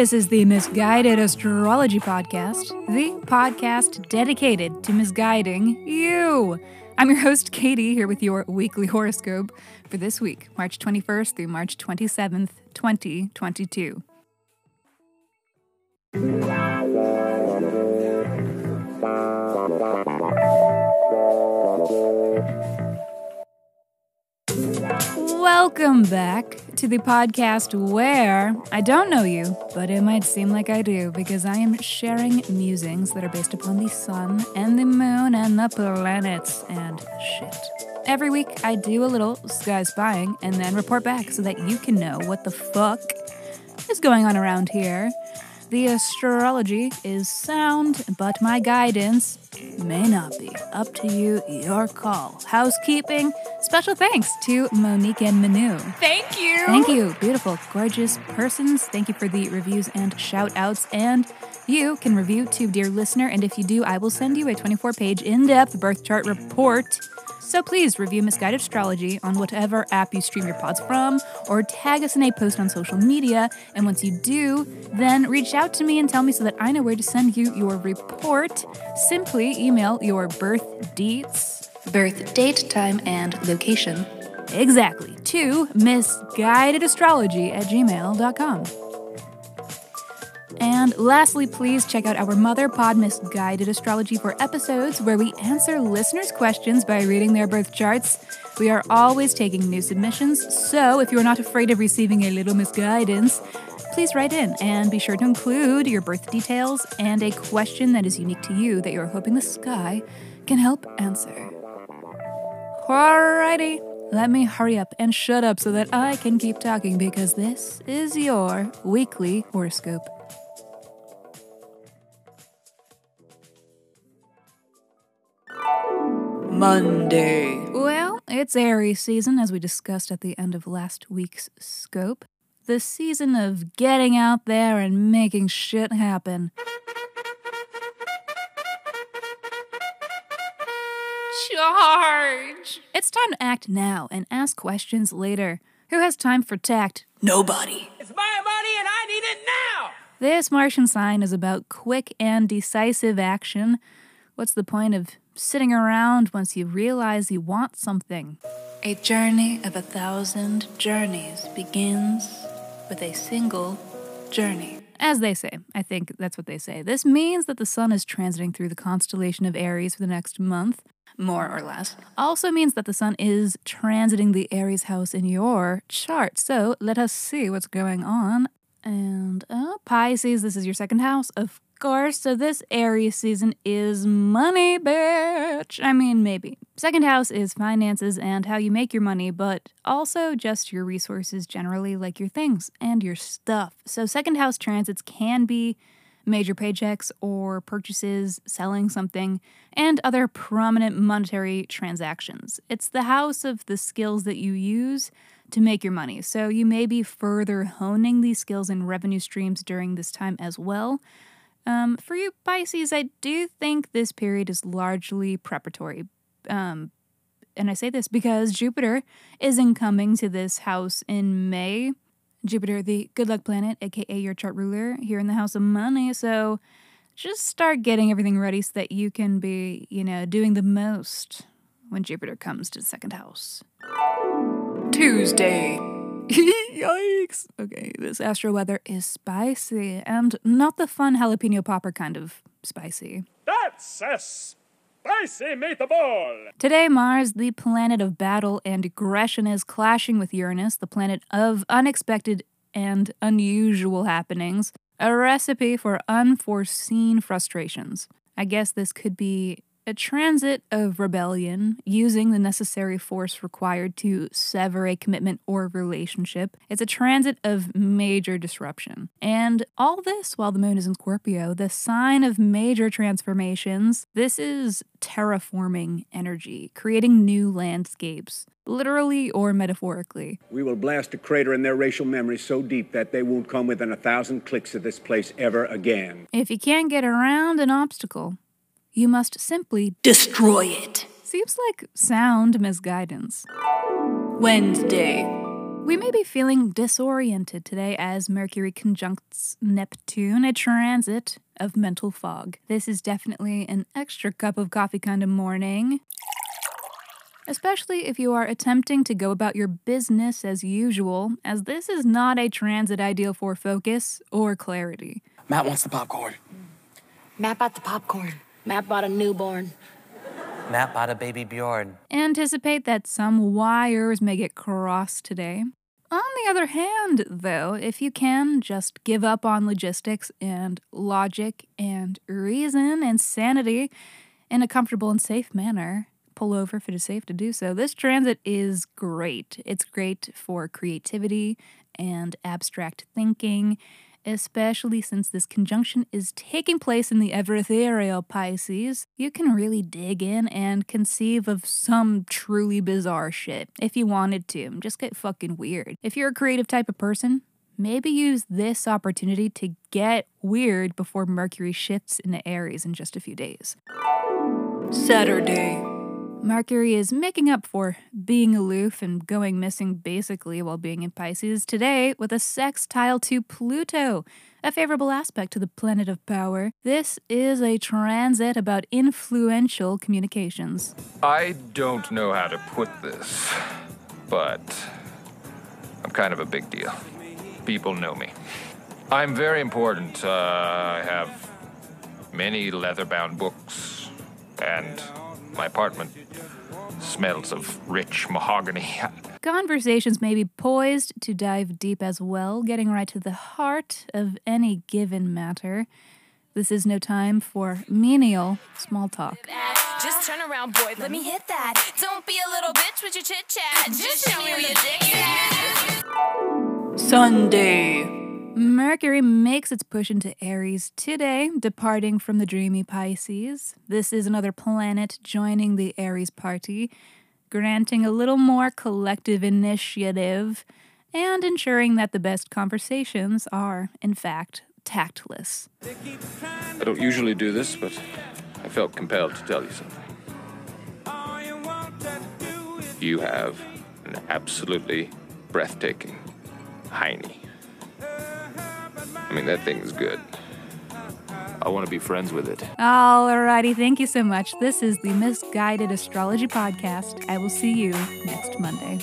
This is the Misguided Astrology Podcast, the podcast dedicated to misguiding you. I'm your host, KT, here with your weekly horoscope for this week, March 21st through March 27th, 2022. Welcome back to the podcast where I don't know you, but it might seem like I do because I am sharing musings that are based upon the sun and the moon and the planets and shit. Every week I do a little sky spying and then report back so that you can know what the fuck is going on around here. The astrology is sound, but my guidance may not be. Up to you, your call. Housekeeping, special thanks to Monique and Manu. Thank you. Thank you, beautiful, gorgeous persons. Thank you for the reviews and shout outs. And you can review too, dear listener. And if you do, I will send you a 24 page in depth birth chart report. So please review Misguided Astrology on whatever app you stream your pods from, or tag us in a post on social media. And once you do, then reach out to me and tell me so that I know where to send you your report. Simply email your birth dates, birth date, time, and location. Exactly, to misguidedastrology at gmail.com. And lastly, please check out our Mother Pod Misguided Astrology for episodes where we answer listeners' questions by reading their birth charts. We are always taking new submissions, so if you are not afraid of receiving a little misguidance, please write in and be sure to include your birth details and a question that is unique to you that you're hoping the sky can help answer. Alrighty, let me hurry up and shut up so that I can keep talking because this is your weekly horoscope. Monday. Well, it's Aries season, as we discussed at the end of last week's scope. The season of getting out there and making shit happen. Charge. It's time to act now and ask questions later. Who has time for tact? Nobody. It's my money and I need it now! This Martian sign is about quick and decisive action. What's the point of sitting around once you realize you want something? A journey of a thousand journeys begins with a single journey. As they say, I think that's what they say. This means that the sun is transiting through the constellation of Aries for the next month, more or less. Also means that the sun is transiting the Aries house in your chart. So let us see what's going on. And uh, Pisces, this is your second house, of course. So this Aries season is money, bitch. I mean, maybe. Second house is finances and how you make your money, but also just your resources generally, like your things and your stuff. So second house transits can be major paychecks or purchases, selling something, and other prominent monetary transactions. It's the house of the skills that you use to make your money. So you may be further honing these skills and revenue streams during this time as well. Um, for you Pisces, I do think this period is largely preparatory. Um, and I say this because Jupiter is incoming to this house in May. Jupiter, the good luck planet, aka your chart ruler, here in the house of money. So just start getting everything ready so that you can be, you know, doing the most when Jupiter comes to the second house. Tuesday. Yikes. Okay, this astro weather is spicy and not the fun jalapeno popper kind of spicy. That's a spicy meatball! Today, Mars, the planet of battle and aggression, is clashing with Uranus, the planet of unexpected and unusual happenings, a recipe for unforeseen frustrations. I guess this could be a transit of rebellion, using the necessary force required to sever a commitment or relationship. It's a transit of major disruption. And all this while the moon is in Scorpio, the sign of major transformations. This is terraforming energy, creating new landscapes, literally or metaphorically. We will blast a crater in their racial memory so deep that they won't come within a thousand clicks of this place ever again. If you can't get around an obstacle, you must simply destroy it. Seems like sound misguidance. Wednesday. We may be feeling disoriented today as Mercury conjuncts Neptune, a transit of mental fog. This is definitely an extra cup of coffee kind of morning. Especially if you are attempting to go about your business as usual, as this is not a transit ideal for focus or clarity. Matt wants the popcorn. Matt bought the popcorn. Matt bought a newborn. Matt bought a baby Bjorn. Anticipate that some wires may get crossed today. On the other hand, though, if you can just give up on logistics and logic and reason and sanity in a comfortable and safe manner, pull over if it is safe to do so. This transit is great. It's great for creativity and abstract thinking especially since this conjunction is taking place in the ever ethereal Pisces, you can really dig in and conceive of some truly bizarre shit if you wanted to. Just get fucking weird. If you're a creative type of person, maybe use this opportunity to get weird before Mercury shifts into Aries in just a few days. Saturday. Mercury is making up for being aloof and going missing basically while being in Pisces today with a sextile to Pluto, a favorable aspect to the planet of power. This is a transit about influential communications. I don't know how to put this, but I'm kind of a big deal. People know me. I'm very important. Uh, I have many leather bound books and my apartment smells of rich mahogany. Conversations may be poised to dive deep as well, getting right to the heart of any given matter. This is no time for menial small talk. Just turn around, boy. Let me hit that. Don't be a little bitch with your chit chat. Just show me where your dick. Sunday. Mercury makes its push into Aries today, departing from the dreamy Pisces. This is another planet joining the Aries party, granting a little more collective initiative and ensuring that the best conversations are, in fact, tactless. I don't usually do this, but I felt compelled to tell you something. You have an absolutely breathtaking hiney. I mean, that thing is good. I want to be friends with it. Alrighty, thank you so much. This is the Misguided Astrology Podcast. I will see you next Monday.